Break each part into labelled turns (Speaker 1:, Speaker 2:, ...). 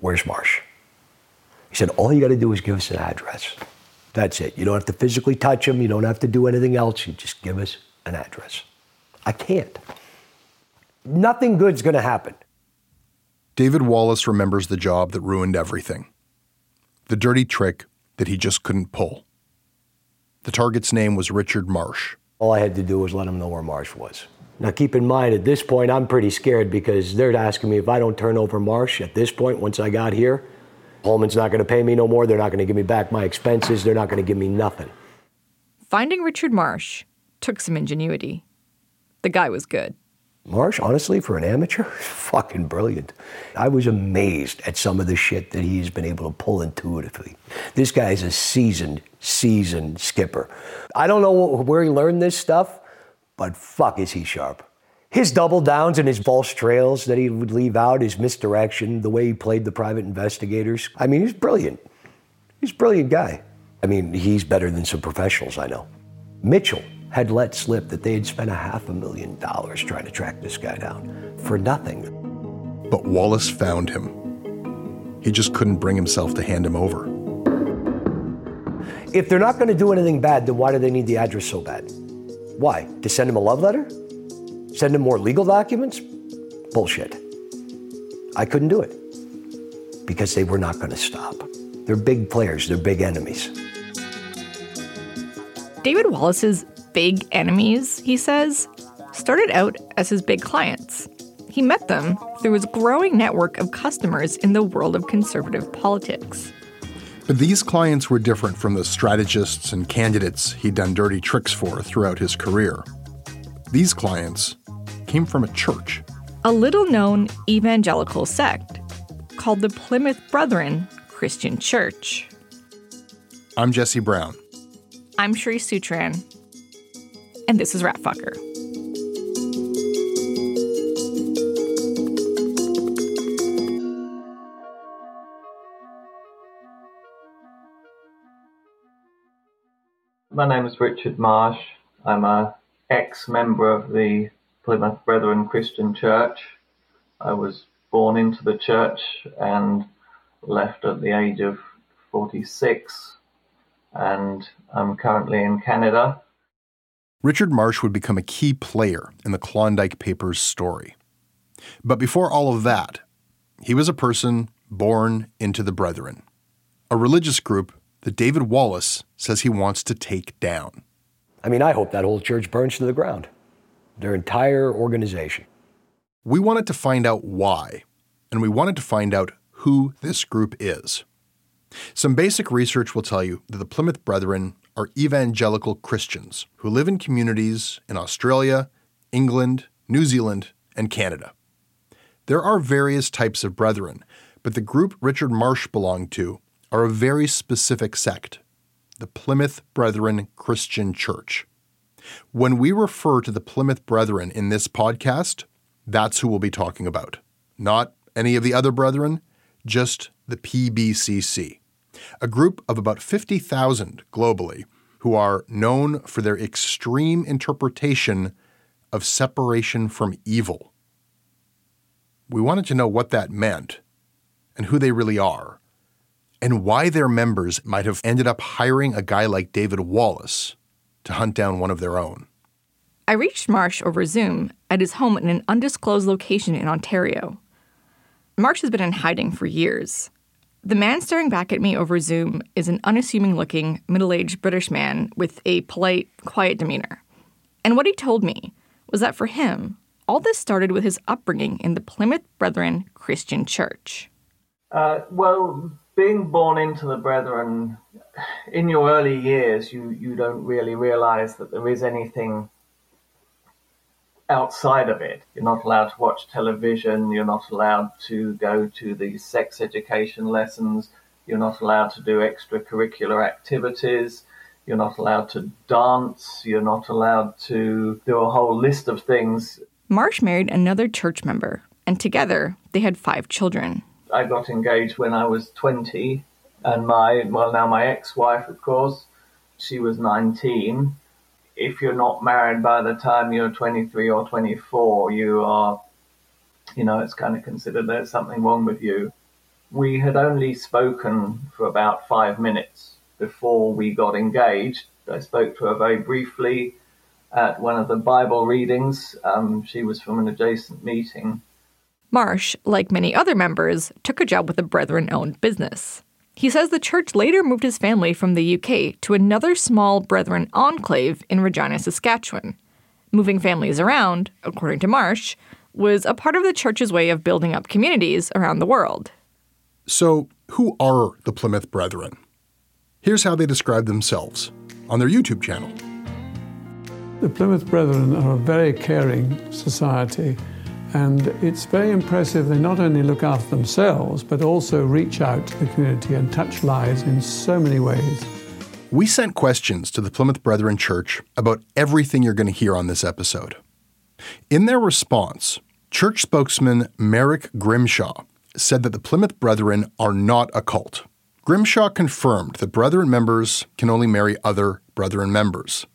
Speaker 1: Where's Marsh? He said, All you got to do is give us an address. That's it. You don't have to physically touch him. You don't have to do anything else. You just give us an address. I can't. Nothing good's going to happen.
Speaker 2: David Wallace remembers the job that ruined everything the dirty trick that he just couldn't pull. The target's name was Richard Marsh.
Speaker 1: All I had to do was let him know where Marsh was. Now, keep in mind, at this point, I'm pretty scared because they're asking me if I don't turn over Marsh at this point, once I got here, Hallman's not going to pay me no more. They're not going to give me back my expenses. They're not going to give me nothing.
Speaker 3: Finding Richard Marsh took some ingenuity. The guy was good.
Speaker 1: Marsh, honestly, for an amateur, fucking brilliant. I was amazed at some of the shit that he's been able to pull intuitively. This guy is a seasoned, seasoned skipper. I don't know where he learned this stuff, but fuck is he sharp. His double downs and his false trails that he would leave out, his misdirection, the way he played the private investigators. I mean, he's brilliant. He's a brilliant guy. I mean, he's better than some professionals I know. Mitchell had let slip that they had spent a half a million dollars trying to track this guy down for nothing.
Speaker 2: But Wallace found him. He just couldn't bring himself to hand him over.
Speaker 1: If they're not going to do anything bad, then why do they need the address so bad? Why? To send him a love letter? Send him more legal documents? Bullshit. I couldn't do it because they were not going to stop. They're big players, they're big enemies.
Speaker 3: David Wallace's big enemies, he says, started out as his big clients. He met them through his growing network of customers in the world of conservative politics.
Speaker 2: But these clients were different from the strategists and candidates he'd done dirty tricks for throughout his career. These clients came from a church,
Speaker 3: a little known evangelical sect called the Plymouth Brethren Christian Church.
Speaker 2: I'm Jesse Brown.
Speaker 3: I'm Cherise Seucharan and this is Ratfucker.
Speaker 4: My name is Richard Marsh. I'm a ex-member of the Plymouth Brethren Christian Church. I was born into the church and left at the age of 46 and I'm currently in Canada
Speaker 2: Richard Marsh would become a key player in the Klondike Papers story. But before all of that, he was a person born into the Brethren, a religious group that David Wallace says he wants to take down.
Speaker 1: I mean, I hope that whole church burns to the ground, their entire organization.
Speaker 2: We wanted to find out why, and we wanted to find out who this group is. Some basic research will tell you that the Plymouth Brethren are evangelical Christians who live in communities in Australia, England, New Zealand, and Canada. There are various types of brethren, but the group Richard Marsh belonged to are a very specific sect the Plymouth Brethren Christian Church. When we refer to the Plymouth Brethren in this podcast, that's who we'll be talking about. Not any of the other brethren, just the PBCC a group of about 50,000 globally who are known for their extreme interpretation of separation from evil. We wanted to know what that meant and who they really are, and why their members might have ended up hiring a guy like David Wallace to hunt down one of their own.
Speaker 3: I reached Marsh over Zoom at his home in an undisclosed location in Ontario. Marsh has been in hiding for years. The man staring back at me over Zoom is an unassuming looking, middle aged British man with a polite, quiet demeanor. And what he told me was that for him, all this started with his upbringing in the Plymouth Brethren Christian Church.
Speaker 4: Uh, well, being born into the Brethren, in your early years, you, you don't really realize that there is anything outside of it. You're not allowed to watch television. You're not allowed to go to the sex education lessons. You're not allowed to do extracurricular activities. You're not allowed to dance. You're not allowed to do a whole list of things.
Speaker 3: Marsh married another church member, and together they had five children.
Speaker 4: I got engaged when I was 20, and my, well, now my ex wife, of course, she was 19 if you're not married by the time you're 23 or 24, you are, you know, it's kind of considered there's something wrong with you. We had only spoken for about five minutes before we got engaged. I spoke to her very briefly at one of the Bible readings. Um, she was from an adjacent meeting.
Speaker 3: Marsh, like many other members, took a job with a Brethren owned business. He says the church later moved his family from the UK to another small Brethren enclave in Regina, Saskatchewan. Moving families around, according to Marsh, was a part of the church's way of building up communities around the world.
Speaker 2: So, who are the Plymouth Brethren? Here's how they describe themselves on their YouTube channel.
Speaker 5: The Plymouth Brethren are a very caring society, and it's very impressive. They not only look after themselves, but also reach out to the community and touch lives in so many ways.
Speaker 2: We sent questions to the Plymouth Brethren Church about everything you're going to hear on this episode. In their response, church spokesman Merrick Grimshaw said that the Plymouth Brethren are not a cult. Grimshaw confirmed that Brethren members can only marry other Brethren members.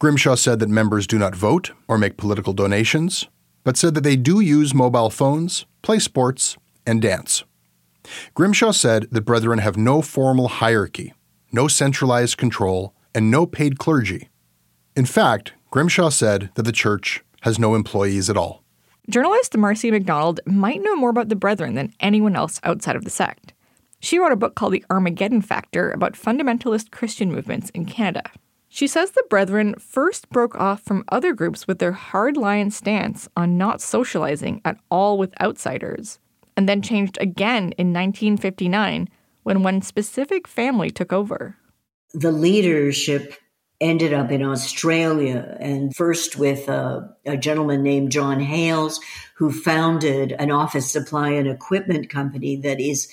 Speaker 2: Grimshaw said that members do not vote or make political donations, but said that they do use mobile phones, play sports, and dance. Grimshaw said that Brethren have no formal hierarchy, no centralized control, and no paid clergy. In fact, Grimshaw said that the church has no employees at all.
Speaker 3: Journalist Marci McDonald might know more about the Brethren than anyone else outside of the sect. She wrote a book called The Armageddon Factor about fundamentalist Christian movements in Canada. She says the Brethren first broke off from other groups with their hardline stance on not socializing at all with outsiders, and then changed again in 1959 when one specific family took over.
Speaker 6: The leadership ended up in Australia, and first with a, a, gentleman named John Hales, who founded an office supply and equipment company that is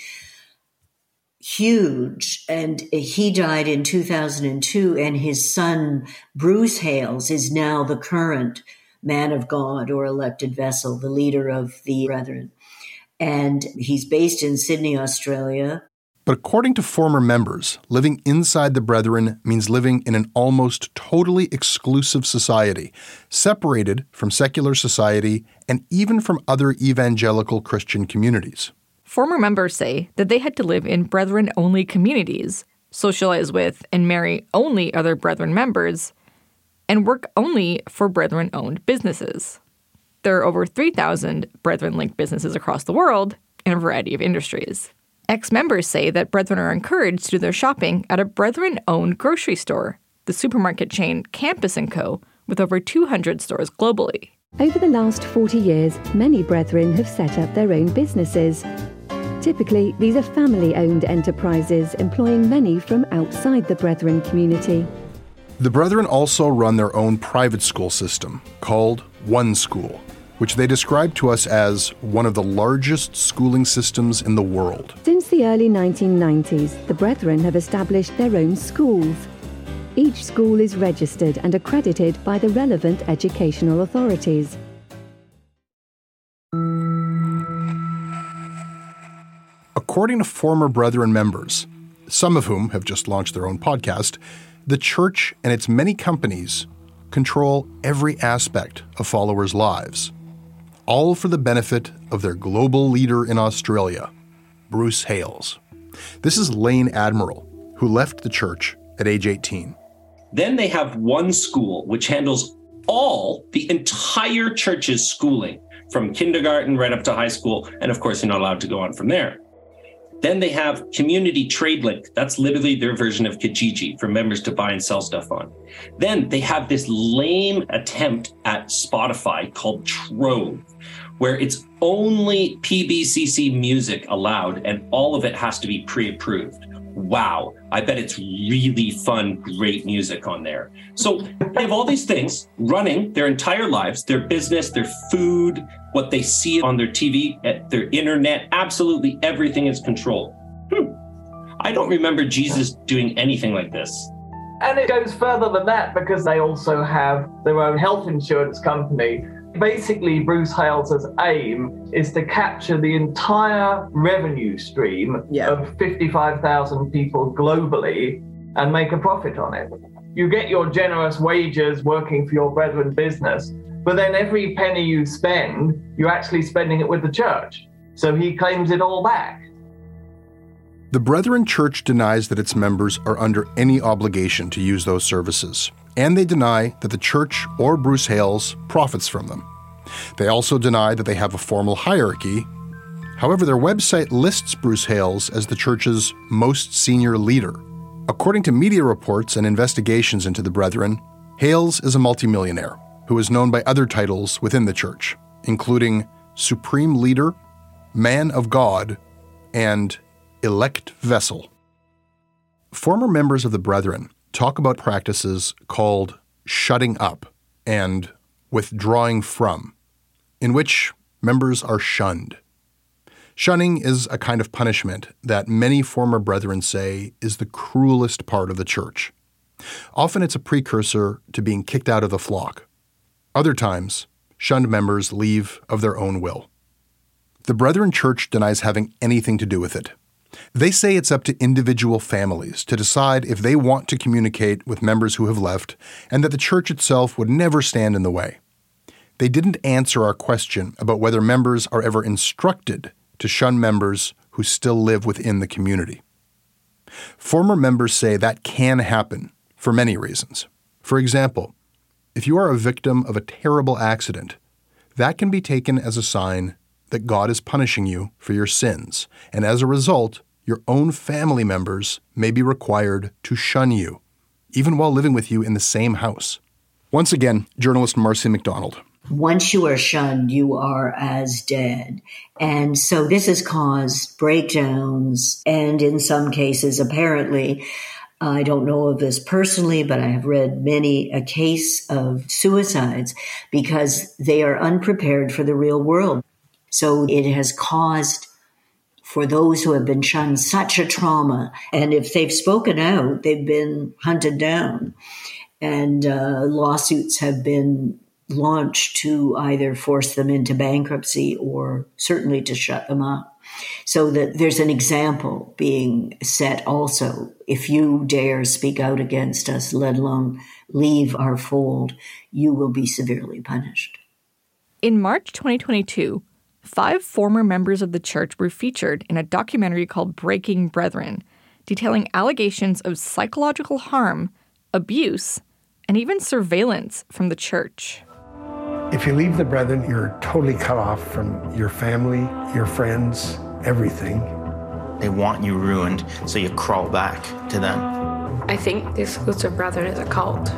Speaker 6: huge. And he died in 2002, and his son, Bruce Hales, is now the current man of God or elected vessel, the leader of the Brethren. And he's based in Sydney, Australia.
Speaker 2: But according to former members, living inside the Brethren means living in an almost totally exclusive society, separated from secular society and even from other evangelical Christian communities.
Speaker 3: Former members say that they had to live in Brethren only communities, socialize with and marry only other Brethren members, and work only for Brethren owned businesses. There are over 3,000 Brethren linked businesses across the world in a variety of industries. Ex members say that Brethren are encouraged to do their shopping at a Brethren owned grocery store, the supermarket chain Campus & Co., with over 200 stores globally.
Speaker 7: Over the last 40 years, many Brethren have set up their own businesses. Typically, these are family owned enterprises employing many from outside the Brethren community.
Speaker 2: The Brethren also run their own private school system called One School, which they describe to us as one of the largest schooling systems in the world.
Speaker 7: Since the early 1990s, the Brethren have established their own schools. Each school is registered and accredited by the relevant educational authorities.
Speaker 2: According to former Brethren members, some of whom have just launched their own podcast, the church and its many companies control every aspect of followers' lives, all for the benefit of their global leader in Australia, Bruce Hales. This is Lane Admiral, who left the church at age 18.
Speaker 8: Then they have one school which handles all the entire church's schooling from kindergarten right up to high school. And of course, you're not allowed to go on from there. Then they have Community Trade Link. That's literally their version of Kijiji for members to buy and sell stuff on. Then they have this lame attempt at Spotify called Trove, where it's only PBCC music allowed and all of it has to be pre approved. Wow, I bet it's really fun, great music on there. So they have all these things running their entire lives, their business, their food, what they see on their TV, at their internet, absolutely everything is controlled. Hmm. I don't remember Jesus doing anything like this.
Speaker 4: And it goes further than that because they also have their own health insurance company. Basically, Bruce Hales' aim is to capture the entire revenue stream yeah. of 55,000 people globally and make a profit on it. You get your generous wages working for your brethren business, but then every penny you spend, you're actually spending it with the church. So he claims it all back.
Speaker 2: The Brethren Church denies that its members are under any obligation to use those services, and they deny that the church or Bruce Hales profits from them. They also deny that they have a formal hierarchy. However, their website lists Bruce Hales as the church's most senior leader. According to media reports and investigations into the Brethren, Hales is a multimillionaire who is known by other titles within the church, including Supreme Leader, Man of God, and elect vessel. Former members of the Brethren talk about practices called shutting up and withdrawing from, in which members are shunned. Shunning is a kind of punishment that many former brethren say is the cruelest part of the church. Often it's a precursor to being kicked out of the flock. Other times, shunned members leave of their own will. The Brethren Church denies having anything to do with it. They say it's up to individual families to decide if they want to communicate with members who have left, and that the church itself would never stand in the way. They didn't answer our question about whether members are ever instructed to shun members who still live within the community. Former members say that can happen for many reasons. For example, if you are a victim of a terrible accident, that can be taken as a sign that God is punishing you for your sins, and as a result, your own family members may be required to shun you, even while living with you in the same house. Once again, journalist Marci McDonald.
Speaker 6: Once you are shunned, you are as dead. And so this has caused breakdowns and in some cases, apparently, I don't know of this personally, but I have read many a case of suicides because they are unprepared for the real world. So it has caused for those who have been shunned such a trauma. And if they've spoken out, they've been hunted down. And uh, lawsuits have been launched to either force them into bankruptcy or certainly to shut them up. So that there's an example being set also. If you dare speak out against us, let alone leave our fold, you will be severely punished.
Speaker 3: In March 2022, five former members of the church were featured in a documentary called Breaking Brethren, detailing allegations of psychological harm, abuse, and even surveillance from the church.
Speaker 9: If you leave the Brethren, you're totally cut off from your family, your friends, everything.
Speaker 10: They want you ruined, so you crawl back to them.
Speaker 11: I think the Exclusive Brethren is a cult.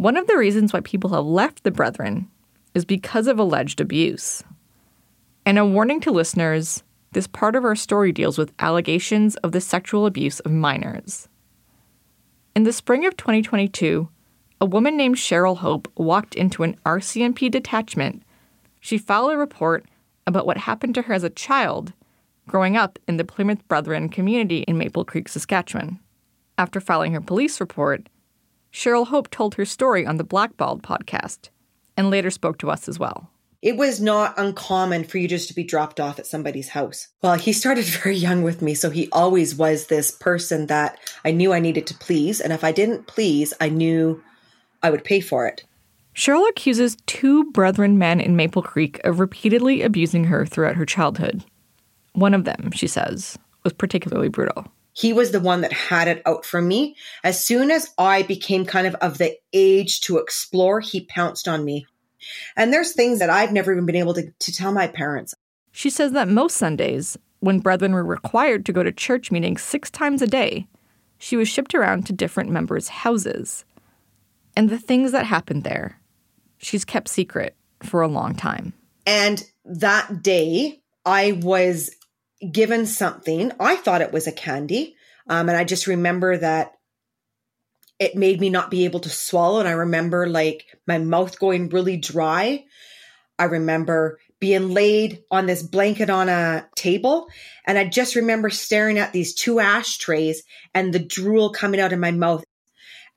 Speaker 3: One of the reasons why people have left the Brethren is because of alleged abuse. And a warning to listeners this part of our story deals with allegations of the sexual abuse of minors. In the spring of 2022, a woman named Cheryl Hope walked into an RCMP detachment. She filed a report about what happened to her as a child growing up in the Plymouth Brethren community in Maple Creek, Saskatchewan. After filing her police report, Cheryl Hope told her story on the Blackballed podcast and later spoke to us as well.
Speaker 12: It was not uncommon for you just to be dropped off at somebody's house. Well, he started very young with me, so he always was this person that I knew I needed to please. And if I didn't please, I knew I would pay for it.
Speaker 3: Cheryl accuses two brethren men in Maple Creek of repeatedly abusing her throughout her childhood. One of them, she says, was particularly brutal.
Speaker 12: He was the one that had it out for me. As soon as I became kind of of the age to explore, he pounced on me. And there's things that I've never even been able to, to tell my parents.
Speaker 3: She says that most Sundays, when brethren were required to go to church meetings six times a day, she was shipped around to different members' houses. And the things that happened there, she's kept secret for a long time.
Speaker 12: And that day, I was given something. I thought it was a candy. Um, and I just remember that it made me not be able to swallow. And I remember like my mouth going really dry. I remember being laid on this blanket on a table. And I just remember staring at these two ashtrays and the drool coming out of my mouth.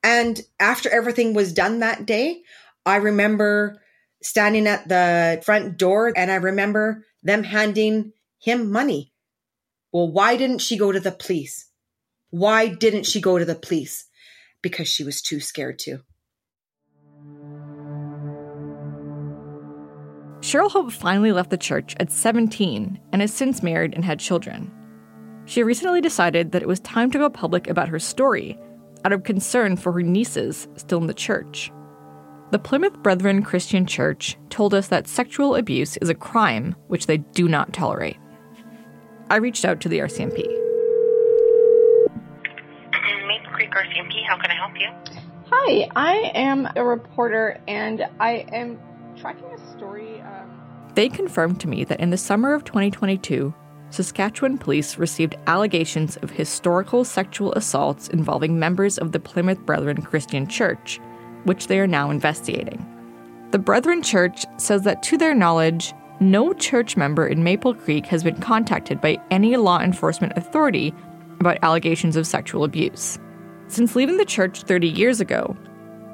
Speaker 12: And after everything was done that day, I remember standing at the front door and I remember them handing him money. Well, why didn't she go to the police? Why didn't she go to the police? Because she was too scared to.
Speaker 3: Cheryl Hope finally left the church at 17 and has since married and had children. She recently decided that it was time to go public about her story out of concern for her nieces still in the church. The Plymouth Brethren Christian Church told us that sexual abuse is a crime which they do not tolerate. I reached out to the RCMP.
Speaker 13: Maple Creek RCMP, how can I help you?
Speaker 3: Hi, I am a reporter and I am tracking a story. Um... They confirmed to me that in the summer of 2022, Saskatchewan police received allegations of historical sexual assaults involving members of the Plymouth Brethren Christian Church, which they are now investigating. The Brethren Church says that to their knowledge, no church member in Maple Creek has been contacted by any law enforcement authority about allegations of sexual abuse. Since leaving the church 30 years ago,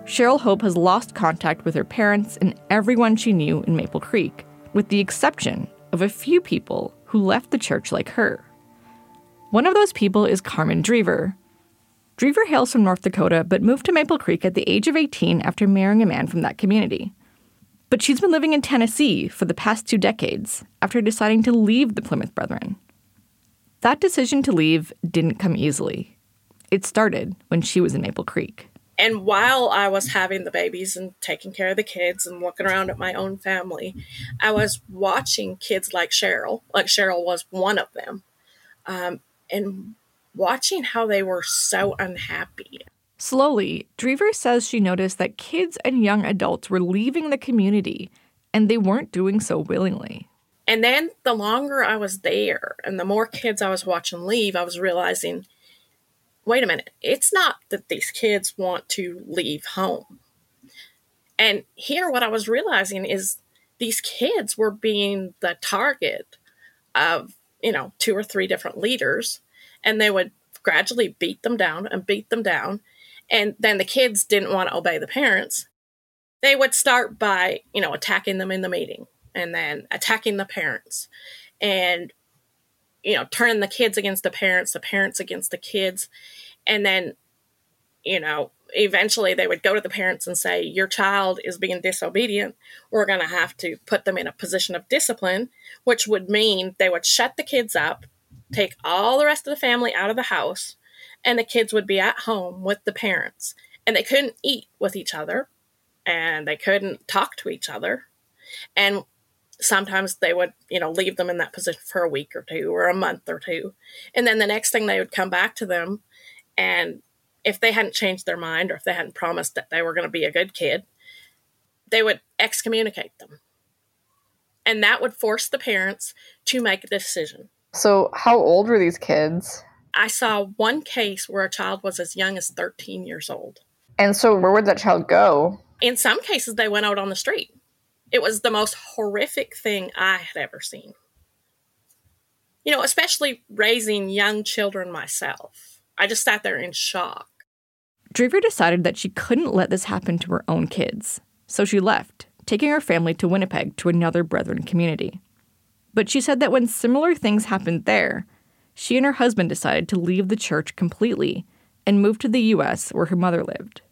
Speaker 3: Cheryl Hope has lost contact with her parents and everyone she knew in Maple Creek, with the exception of a few people who left the church like her. One of those people is Carmen Drever. Drever hails from North Dakota but moved to Maple Creek at the age of 18 after marrying a man from that community. But she's been living in Tennessee for the past two decades after deciding to leave the Plymouth Brethren. That decision to leave didn't come easily. It started when she was in Maple Creek.
Speaker 11: And while I was having the babies and taking care of the kids and looking around at my own family, I was watching kids like Cheryl, like Cheryl was one of them, um, and watching how they were so unhappy.
Speaker 3: Slowly, Drever says she noticed that kids and young adults were leaving the community and they weren't doing so willingly.
Speaker 11: And then the longer I was there and the more kids I was watching leave, I was realizing wait a minute, it's not that these kids want to leave home. And here, what I was realizing is these kids were being the target of, you know, two or three different leaders, and they would gradually beat them down and beat them down. And then the kids didn't want to obey the parents. They would start by, you know, attacking them in the meeting and then attacking the parents and you know, turning the kids against the parents, the parents against the kids. And then, you know, eventually they would go to the parents and say, Your child is being disobedient. We're going to have to put them in a position of discipline, which would mean they would shut the kids up, take all the rest of the family out of the house, and the kids would be at home with the parents. And they couldn't eat with each other, and they couldn't talk to each other. And sometimes they would, you know, leave them in that position for a week or two or a month or two. And then the next thing they would come back to them. And if they hadn't changed their mind or if they hadn't promised that they were going to be a good kid, they would excommunicate them. And that would force the parents to make a decision.
Speaker 3: So, how old were these kids?
Speaker 11: I saw one case where a child was as young as 13 years old.
Speaker 3: And so, where would that child go?
Speaker 11: In some cases, they went out on the street. It was the most horrific thing I had ever seen. You know, especially raising young children myself. I just sat there in shock.
Speaker 3: Drever decided that she couldn't let this happen to her own kids, so she left, taking her family to Winnipeg to another Brethren community. But she said that when similar things happened there, she and her husband decided to leave the church completely and move to the US where her mother lived.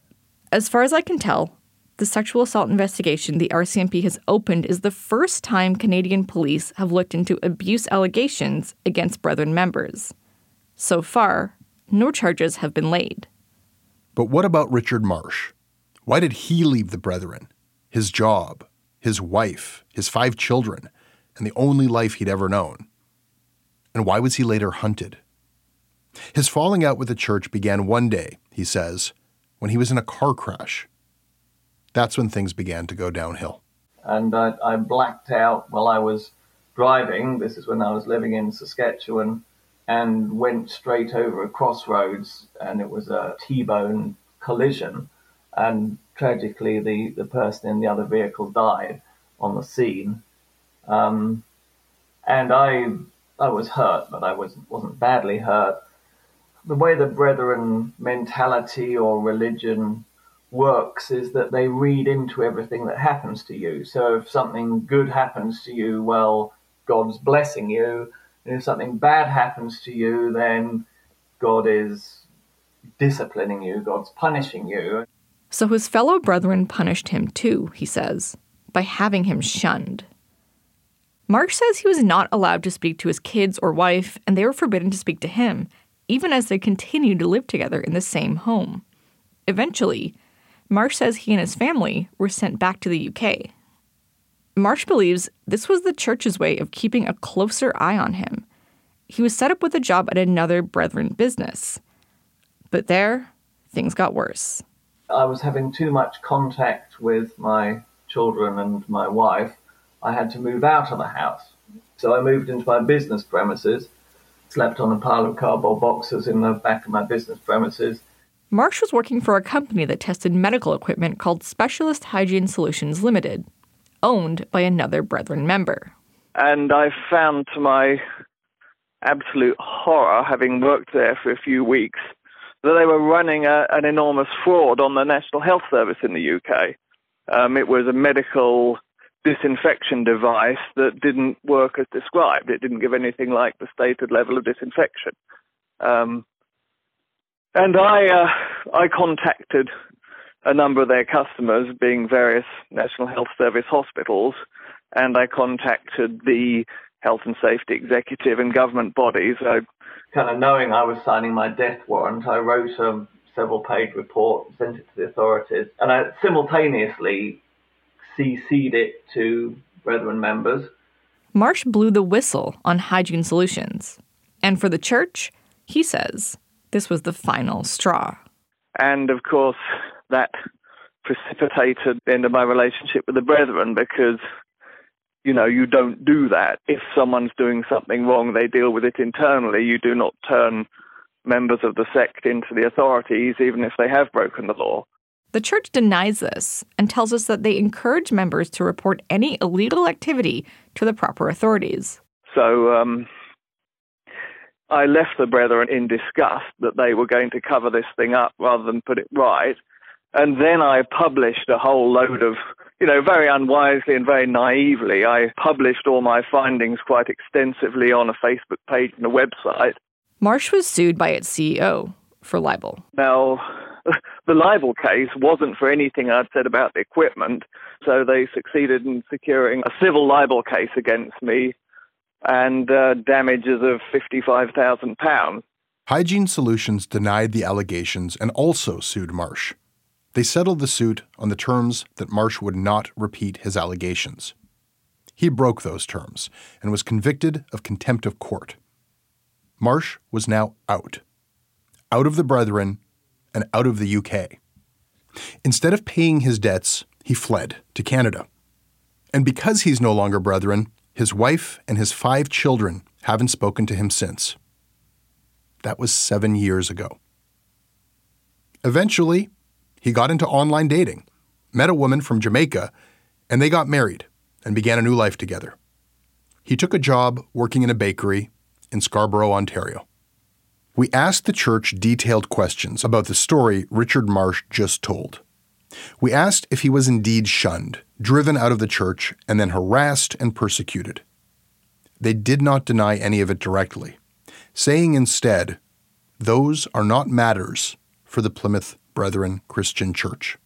Speaker 3: As far as I can tell, the sexual assault investigation the RCMP has opened is the first time Canadian police have looked into abuse allegations against Brethren members. So far, no charges have been laid.
Speaker 2: But what about Richard Marsh? Why did he leave the Brethren? His job, his wife, his five children, and the only life he'd ever known. And why was he later hunted? His falling out with the church began one day, he says, when he was in a car crash that's when things began to go downhill.
Speaker 4: And I, I blacked out while I was driving. This is when I was living in Saskatchewan and went straight over a crossroads and it was a T-bone collision. And tragically, the, the person in the other vehicle died on the scene. Um, and I, I was hurt, but I was, wasn't badly hurt. The way the brethren mentality or religion works is that they read into everything that happens to you. So if something good happens to you, well, God's blessing you. And if something bad happens to you, then God is disciplining you, God's punishing you.
Speaker 3: So his fellow brethren punished him too, he says, by having him shunned. Marsh says he was not allowed to speak to his kids or wife, and they were forbidden to speak to him, even as they continued to live together in the same home. Eventually, Marsh says he and his family were sent back to the UK. Marsh believes this was the church's way of keeping a closer eye on him. He was set up with a job at another Brethren business. But there, things got worse.
Speaker 4: I was having too much contact with my children and my wife. I had to move out of the house. So I moved into my business premises, slept on a pile of cardboard boxes in the back of my business premises.
Speaker 3: Marsh was working for a company that tested medical equipment called Specialist Hygiene Solutions Limited, owned by another Brethren member.
Speaker 14: And I found to my absolute horror, having worked there for a few weeks, that they were running a, an enormous fraud on the National Health Service in the UK. Um, it was a medical disinfection device that didn't work as described. It didn't give anything like the stated level of disinfection. Um, and I, uh, I contacted a number of their customers, being various National Health Service hospitals, and I contacted the health and safety executive and government bodies. I,
Speaker 4: kind of knowing I was signing my death warrant, I wrote a several page report, sent it to the authorities, and I simultaneously CC'd it to Brethren members.
Speaker 3: Marsh blew the whistle on hygiene solutions. And for the church, he says this was the final straw.
Speaker 14: And of course, that precipitated the end of my relationship with the Brethren because you know, you don't do that. If someone's doing something wrong, they deal with it internally. You do not turn members of the sect into the authorities, even if they have broken the law.
Speaker 3: The church denies this and tells us that they encourage members to report any illegal activity to the proper authorities.
Speaker 14: So um, I left the brethren in disgust that they were going to cover this thing up rather than put it right. And then I published a whole load of, you know, very unwisely and very naively, I published all my findings quite extensively on a Facebook page and a website.
Speaker 3: Marsh was sued by its CEO for libel.
Speaker 14: Now, the libel case wasn't for anything I'd said about the equipment, so they succeeded in securing a civil libel case against me and uh, damages of £55,000.
Speaker 2: Hygiene Solutions denied the allegations and also sued Marsh. They settled the suit on the terms that Marsh would not repeat his allegations. He broke those terms and was convicted of contempt of court. Marsh was now out. Out of the Brethren and out of the UK. Instead of paying his debts, he fled to Canada. And because he's no longer Brethren, his wife and his five children haven't spoken to him since. That was seven years ago. Eventually, he got into online dating, met a woman from Jamaica, and they got married and began a new life together. He took a job working in a bakery in Scarborough, Ontario. We asked the church detailed questions about the story Richard Marsh just told. We asked if he was indeed shunned, driven out of the church, and then harassed and persecuted. They did not deny any of it directly, saying instead, Those are not matters for the Plymouth Brethren Christian Church.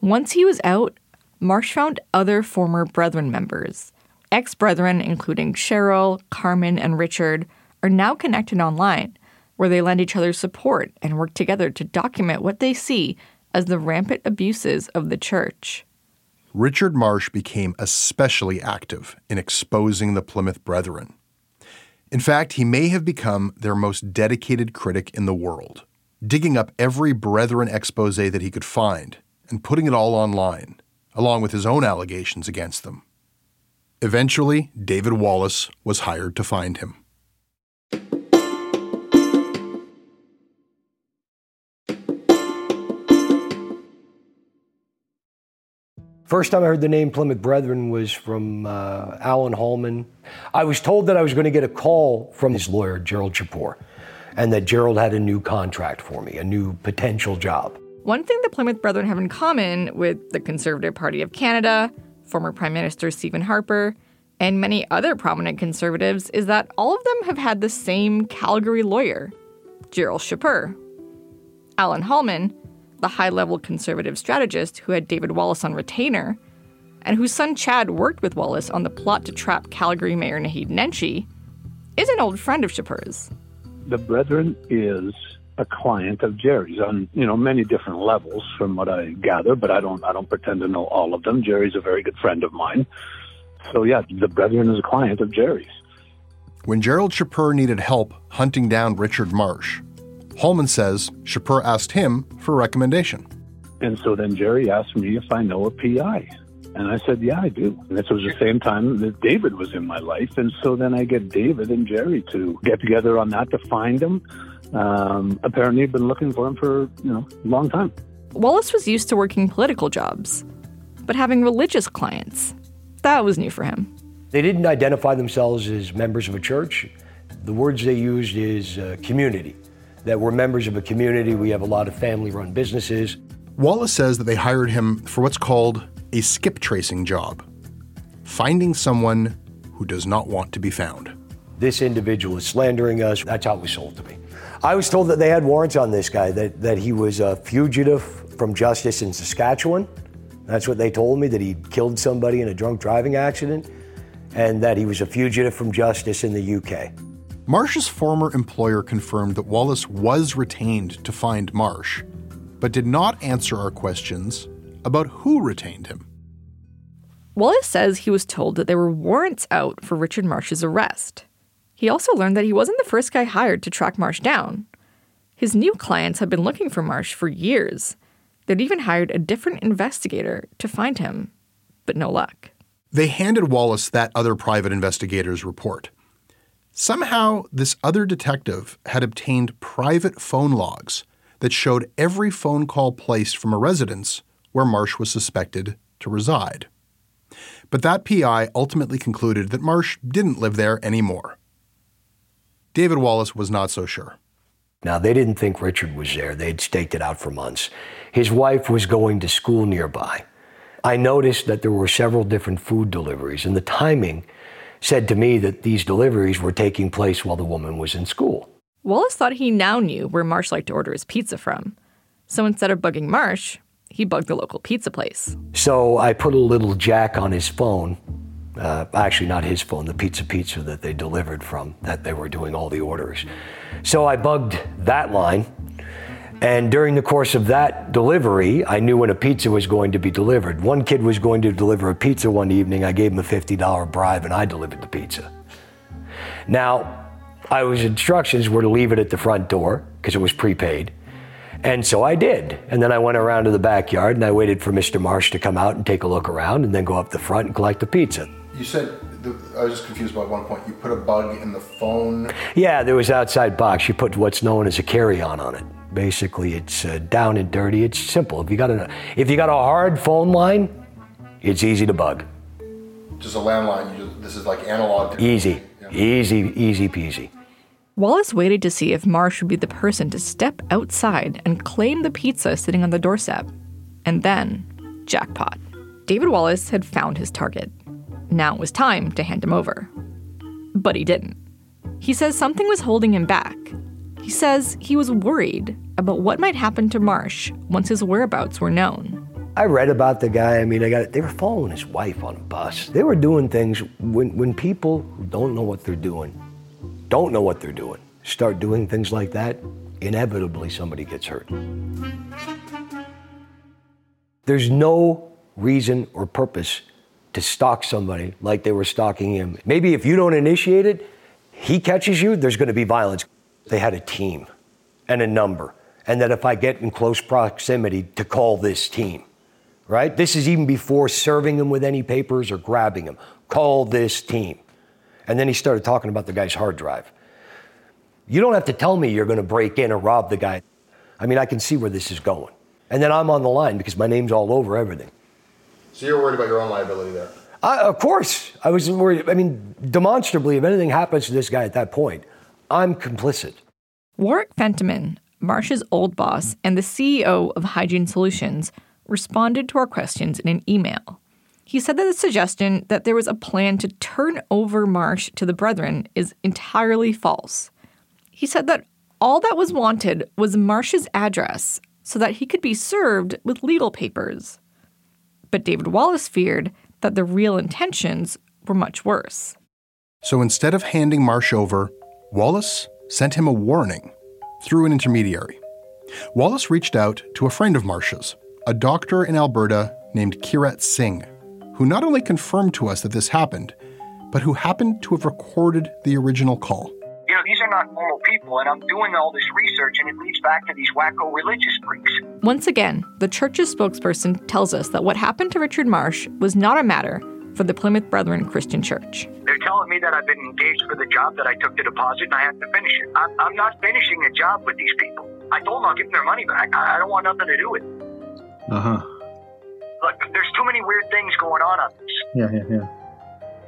Speaker 3: Once he was out, Marsh found other former Brethren members. Ex Brethren, including Cheryl, Carmen, and Richard, are now connected online, where they lend each other support and work together to document what they see as the rampant abuses of the church.
Speaker 2: Richard Marsh became especially active in exposing the Plymouth Brethren. In fact, he may have become their most dedicated critic in the world digging up every Brethren expose that he could find and putting it all online, along with his own allegations against them. Eventually, David Wallace was hired to find him.
Speaker 1: First time I heard the name Plymouth Brethren was from uh, Alan Hallman. I was told that I was going to get a call from his lawyer, Gerald Chipeur and that Gerald had a new contract for me, a new potential job.
Speaker 3: One thing the Plymouth Brethren have in common with the Conservative Party of Canada, former Prime Minister Stephen Harper, and many other prominent conservatives is that all of them have had the same Calgary lawyer, Gerald Chipeur. Alan Hallman, the high level conservative strategist who had David Wallace on retainer, and whose son Chad worked with Wallace on the plot to trap Calgary Mayor Naheed Nenshi, is an old friend of Chipeur's.
Speaker 15: The Brethren is a client of Jerry's on you know many different levels from what I gather, but I don't I don't pretend to know all of them. Jerry's a very good friend of mine. So yeah, the Brethren is a client of Jerry's.
Speaker 2: When Gerald Chipeur needed help hunting down Richard Marsh, Hallman says Chipeur asked him for a recommendation.
Speaker 15: And so then Jerry asked me if I know a PI. And I said, yeah, I do. And this was the same time that David was in my life. And so then I get David and Jerry to get together on that to find him. Um, apparently, I've been looking for him for, you know, a long time.
Speaker 3: Wallace was used to working political jobs, but having religious clients, that was new for him.
Speaker 1: They didn't identify themselves as members of a church. The words they used is uh, community, that we're members of a community. We have a lot of family run businesses.
Speaker 2: Wallace says that they hired him for what's called a skip tracing job finding someone who does not want to be found.
Speaker 1: This individual is slandering us. That's how it was sold to me. I was told that they had warrants on this guy, that, that he was a fugitive from justice in Saskatchewan. That's what they told me, that he killed somebody in a drunk driving accident, and that he was a fugitive from justice in the UK.
Speaker 2: Marsh's former employer confirmed that Wallace was retained to find Marsh, but did not answer our questions about who retained him.
Speaker 3: Wallace says he was told that there were warrants out for Richard Marsh's arrest. He also learned that he wasn't the first guy hired to track Marsh down. His new clients had been looking for Marsh for years. They'd even hired a different investigator to find him, but no luck.
Speaker 2: They handed Wallace that other private investigator's report. Somehow, this other detective had obtained private phone logs that showed every phone call placed from a residence where Marsh was suspected to reside. But that PI ultimately concluded that Marsh didn't live there anymore. David Wallace was not so sure.
Speaker 1: Now, they didn't think Richard was there. They'd staked it out for months. His wife was going to school nearby. I noticed that there were several different food deliveries, and the timing said to me that these deliveries were taking place while the woman was in school.
Speaker 3: Wallace thought he now knew where Marsh liked to order his pizza from. So instead of bugging Marsh, he bugged the local pizza place.
Speaker 1: So I put a little jack on his phone. Uh, actually, not his phone, the pizza pizza that they delivered from, that they were doing all the orders. So I bugged that line. And during the course of that delivery, I knew when a pizza was going to be delivered. One kid was going to deliver a pizza one evening. I gave him a $50 bribe and I delivered the pizza. Now, I was instructions were to leave it at the front door because it was prepaid. And so I did. And then I went around to the backyard and I waited for Mr. Marsh to come out and take a look around and then go up the front and collect the pizza.
Speaker 2: You said, I was just confused about one point. You put a bug in the phone?
Speaker 1: Yeah, there was outside box. You put what's known as a carry-on on it. Basically, it's uh, down and dirty. It's simple. If you got a if you got a hard phone line, it's easy to bug.
Speaker 2: Just a landline. Just, this is like analog.
Speaker 1: Easy, yeah. easy, easy peasy.
Speaker 3: Wallace waited to see if Marsh would be the person to step outside and claim the pizza sitting on the doorstep. And then, jackpot. David Wallace had found his target. Now it was time to hand him over. But he didn't. He says something was holding him back. He says he was worried about what might happen to Marsh once his whereabouts were known.
Speaker 1: I read about the guy. I mean, I got they were following his wife on a bus. They were doing things when when people who don't know what they're doing don't know what they're doing, start doing things like that, inevitably somebody gets hurt. There's no reason or purpose to stalk somebody like they were stalking him. Maybe if you don't initiate it, he catches you, there's going to be violence. They had a team and a number, and that if I get in close proximity, to call this team, right? This is even before serving him with any papers or grabbing him. Call this team. And then he started talking about the guy's hard drive. You don't have to tell me you're going to break in or rob the guy. I mean, I can see where this is going. And then I'm on the line because my name's all over everything.
Speaker 2: So you're worried about your own liability there?
Speaker 1: I, of course. I was worried. I mean, demonstrably, if anything happens to this guy at that point, I'm complicit.
Speaker 3: Warwick Fentiman, Marsh's old boss and the CEO of Hygiene Solutions, responded to our questions in an email. He said that the suggestion that there was a plan to turn over Marsh to the Brethren is entirely false. He said that all that was wanted was Marsh's address so that he could be served with legal papers. But David Wallace feared that the real intentions were much worse.
Speaker 2: So instead of handing Marsh over, Wallace sent him a warning through an intermediary. Wallace reached out to a friend of Marsh's, a doctor in Alberta named Kirat Singh, who not only confirmed to us that this happened, but who happened to have recorded the original call.
Speaker 16: You know, these are not normal people, and I'm doing all this research, and it leads back to these wacko religious freaks.
Speaker 3: Once again, the church's spokesperson tells us that what happened to Richard Marsh was not a matter for the Plymouth Brethren Christian Church.
Speaker 16: They're telling me that I've been engaged for the job that I took the deposit and I have to finish it. I'm, I'm not finishing a job with these people. I told them I'll give them their money back. I, I don't want nothing to do with it.
Speaker 17: Uh huh.
Speaker 16: Look, there's too many weird things going on on this.
Speaker 17: Yeah, yeah, yeah.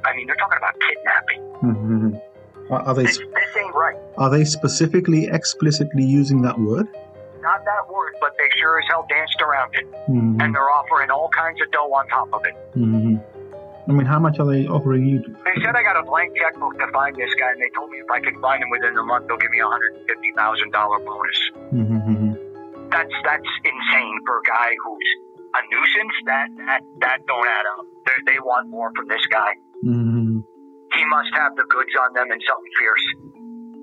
Speaker 16: I mean, they're talking about kidnapping.
Speaker 17: Mm-hmm. Are, are they
Speaker 16: This, this ain't right.
Speaker 17: are they specifically explicitly using that word?
Speaker 16: Not that word, but they sure as hell danced around it.
Speaker 17: Mhm.
Speaker 16: And they're offering all kinds of dough on top of it.
Speaker 17: Mm hmm I mean, how much are they offering you?
Speaker 16: They said I got a blank checkbook to find this guy, and they told me if I could find him within a month, they'll give me a hundred and fifty thousand dollar bonus.
Speaker 17: Mm-hmm.
Speaker 16: That's that's insane for a guy who's a nuisance. That that that don't add up. They they want more from this guy.
Speaker 17: Mm-hmm.
Speaker 16: He must have the goods on them and something fierce.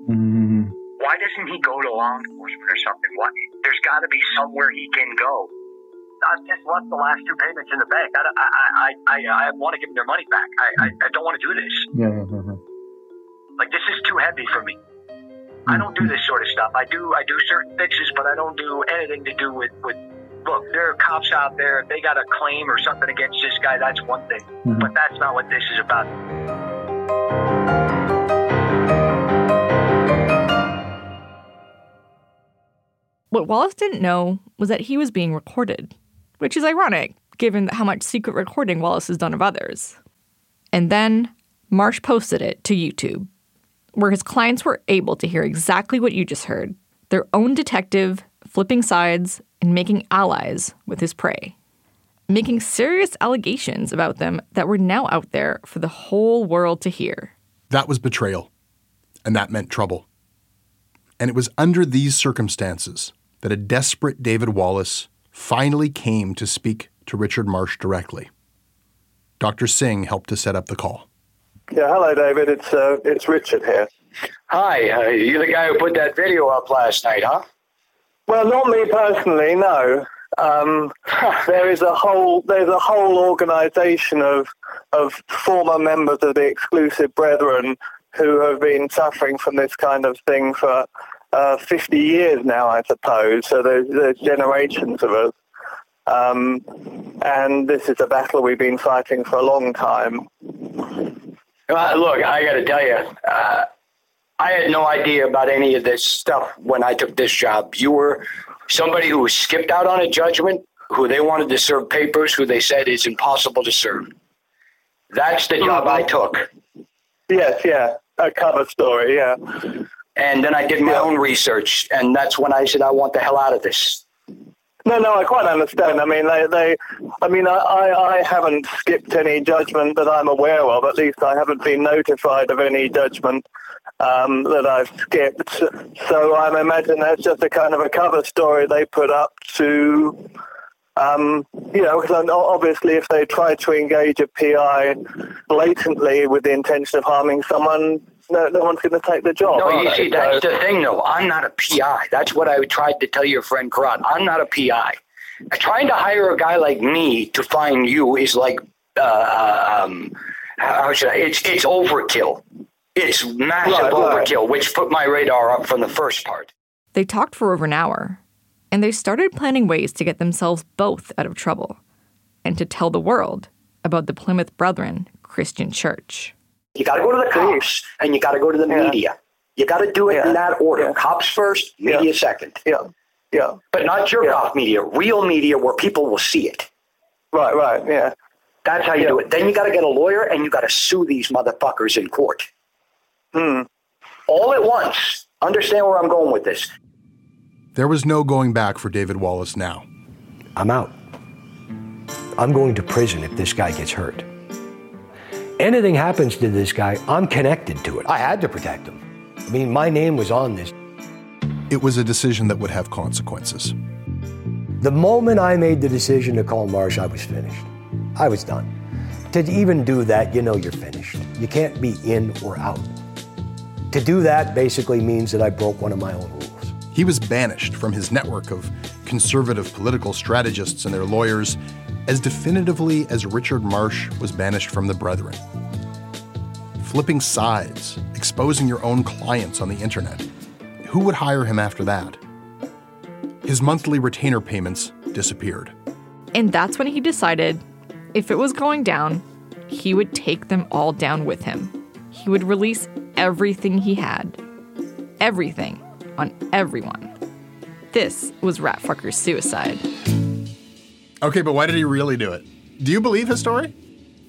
Speaker 17: Mm-hmm.
Speaker 16: Why doesn't he go to law enforcement or something? What? There's got to be somewhere he can go. I just lost the last two payments in the bank. I, I, I, I, I want to give them their money back. I, I, I don't want to do this.
Speaker 17: Yeah, yeah, yeah, yeah.
Speaker 16: Like this is too heavy for me. I don't do this sort of stuff. I do I do certain fixes, but I don't do anything to do with with. Look, there are cops out there. If they got a claim or something against this guy, that's one thing. Mm-hmm. But that's not what this is about.
Speaker 3: What Wallace didn't know was that he was being recorded, which is ironic given how much secret recording Wallace has done of others. And then Marsh posted it to YouTube, where his clients were able to hear exactly what you just heard their own detective flipping sides and making allies with his prey, making serious allegations about them that were now out there for the whole world to hear.
Speaker 2: That was betrayal, and that meant trouble. And it was under these circumstances that a desperate David Wallace finally came to speak to Richard Marsh directly. Dr. Singh helped to set up the call.
Speaker 14: Yeah, hello, David. It's uh, it's Richard here.
Speaker 16: Hi, uh, you the guy who put that video up last night, huh?
Speaker 14: Well, not me personally, no. Um, there is a whole there's a whole organisation of of former members of the Exclusive Brethren who have been suffering from this kind of thing for uh, 50 years now, I suppose. So there's, there's generations of us. Um, and this is a battle we've been fighting for a long time.
Speaker 16: Uh, look, I got to tell you, uh, I had no idea about any of this stuff when I took this job. You were somebody who skipped out on a judgment, who they wanted to serve papers, who they said is impossible to serve. That's the job I took.
Speaker 14: Yes, yeah, a cover story, yeah.
Speaker 16: And then I did my own research, and that's when I said, I want the hell out of this.
Speaker 14: No, no, I quite understand. I mean, they, they I mean, I, I, I haven't skipped any judgment that I'm aware of. At least I haven't been notified of any judgment um, that I've skipped. So I imagine that's just a kind of a cover story they put up to, um, you know, because obviously if they try to engage a PI blatantly with the intention of harming someone, no, no one's going to take the job.
Speaker 16: No, you
Speaker 14: they?
Speaker 16: see, that's
Speaker 14: So-
Speaker 16: the thing, though. I'm not a PI. That's what I tried to tell your friend Kirat. I'm not a PI. Trying to hire a guy like me to find you is like, uh, um, how should I? It's it's overkill. It's massive
Speaker 14: Right, right.
Speaker 16: overkill, which put my radar up from the first part.
Speaker 3: They talked for over an hour, and they started planning ways to get themselves both out of trouble and to tell the world about the Plymouth Brethren Christian Church.
Speaker 16: You got to go to the cops, and you got to go to the media. You got to do it in that order: cops first, media second.
Speaker 14: Yeah, yeah.
Speaker 16: But not jerk off media, real media where people will see it.
Speaker 14: Right, right, yeah.
Speaker 16: That's how you do it. Then you got to get a lawyer and you got to sue these motherfuckers in court.
Speaker 14: Hmm.
Speaker 16: All at once. Understand where I'm going with this?
Speaker 2: There was no going back for David Wallace now.
Speaker 1: I'm out. I'm going to prison if this guy gets hurt. Anything happens to this guy, I'm connected to it. I had to protect him. I mean, my name was on this.
Speaker 2: It was a decision that would have consequences.
Speaker 1: The moment I made the decision to call Marsh, I was finished. I was done. To even do that, you know you're finished. You can't be in or out. To do that basically means that I broke one of my own rules.
Speaker 2: He was banished from his network of conservative political strategists and their lawyers as definitively as Richard Marsh was banished from the Brethren. Flipping sides, exposing your own clients on the internet. Who would hire him after that? His monthly retainer payments disappeared.
Speaker 3: And that's when he decided if it was going down, he would take them all down with him. He would release everything he had. Everything on everyone. This was Ratfucker's suicide.
Speaker 2: Okay, but why did he really do it? Do you believe his story?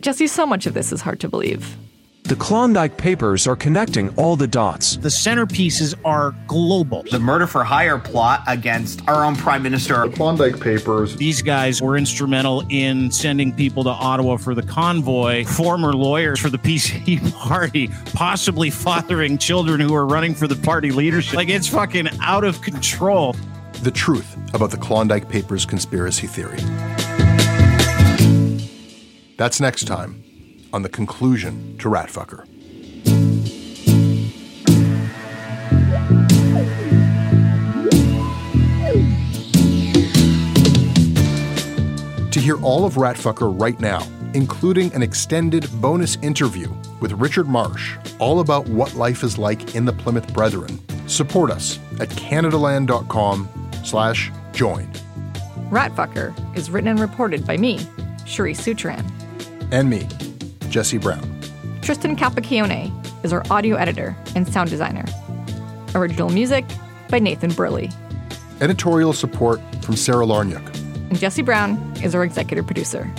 Speaker 3: Jesse, so much of this is hard to believe.
Speaker 18: The Klondike Papers are connecting all the dots.
Speaker 19: The centerpieces are global.
Speaker 20: The murder for hire plot against our own prime minister.
Speaker 21: The Klondike Papers.
Speaker 19: These guys were instrumental in sending people to Ottawa for the convoy, former lawyers for the PC party, possibly fathering children who are running for the party leadership. Like, it's fucking out of control.
Speaker 2: The truth about the Klondike Papers conspiracy theory. That's next time on the conclusion to Ratfucker. To hear all of Ratfucker right now, including an extended bonus interview with Richard Marsh, all about what life is like in the Plymouth Brethren, support us at canadaland.com slash join.
Speaker 3: Ratfucker is written and reported by me, Cherise Seucharan.
Speaker 2: And me, Jesse Brown.
Speaker 3: Tristan Capacchione is our audio editor and sound designer. Original music by Nathan Burley.
Speaker 2: Editorial support from Sarah Lawrynuik.
Speaker 3: And Jesse Brown is our executive producer.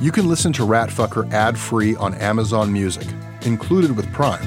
Speaker 2: You can listen to Ratfucker ad free on Amazon Music, included with Prime.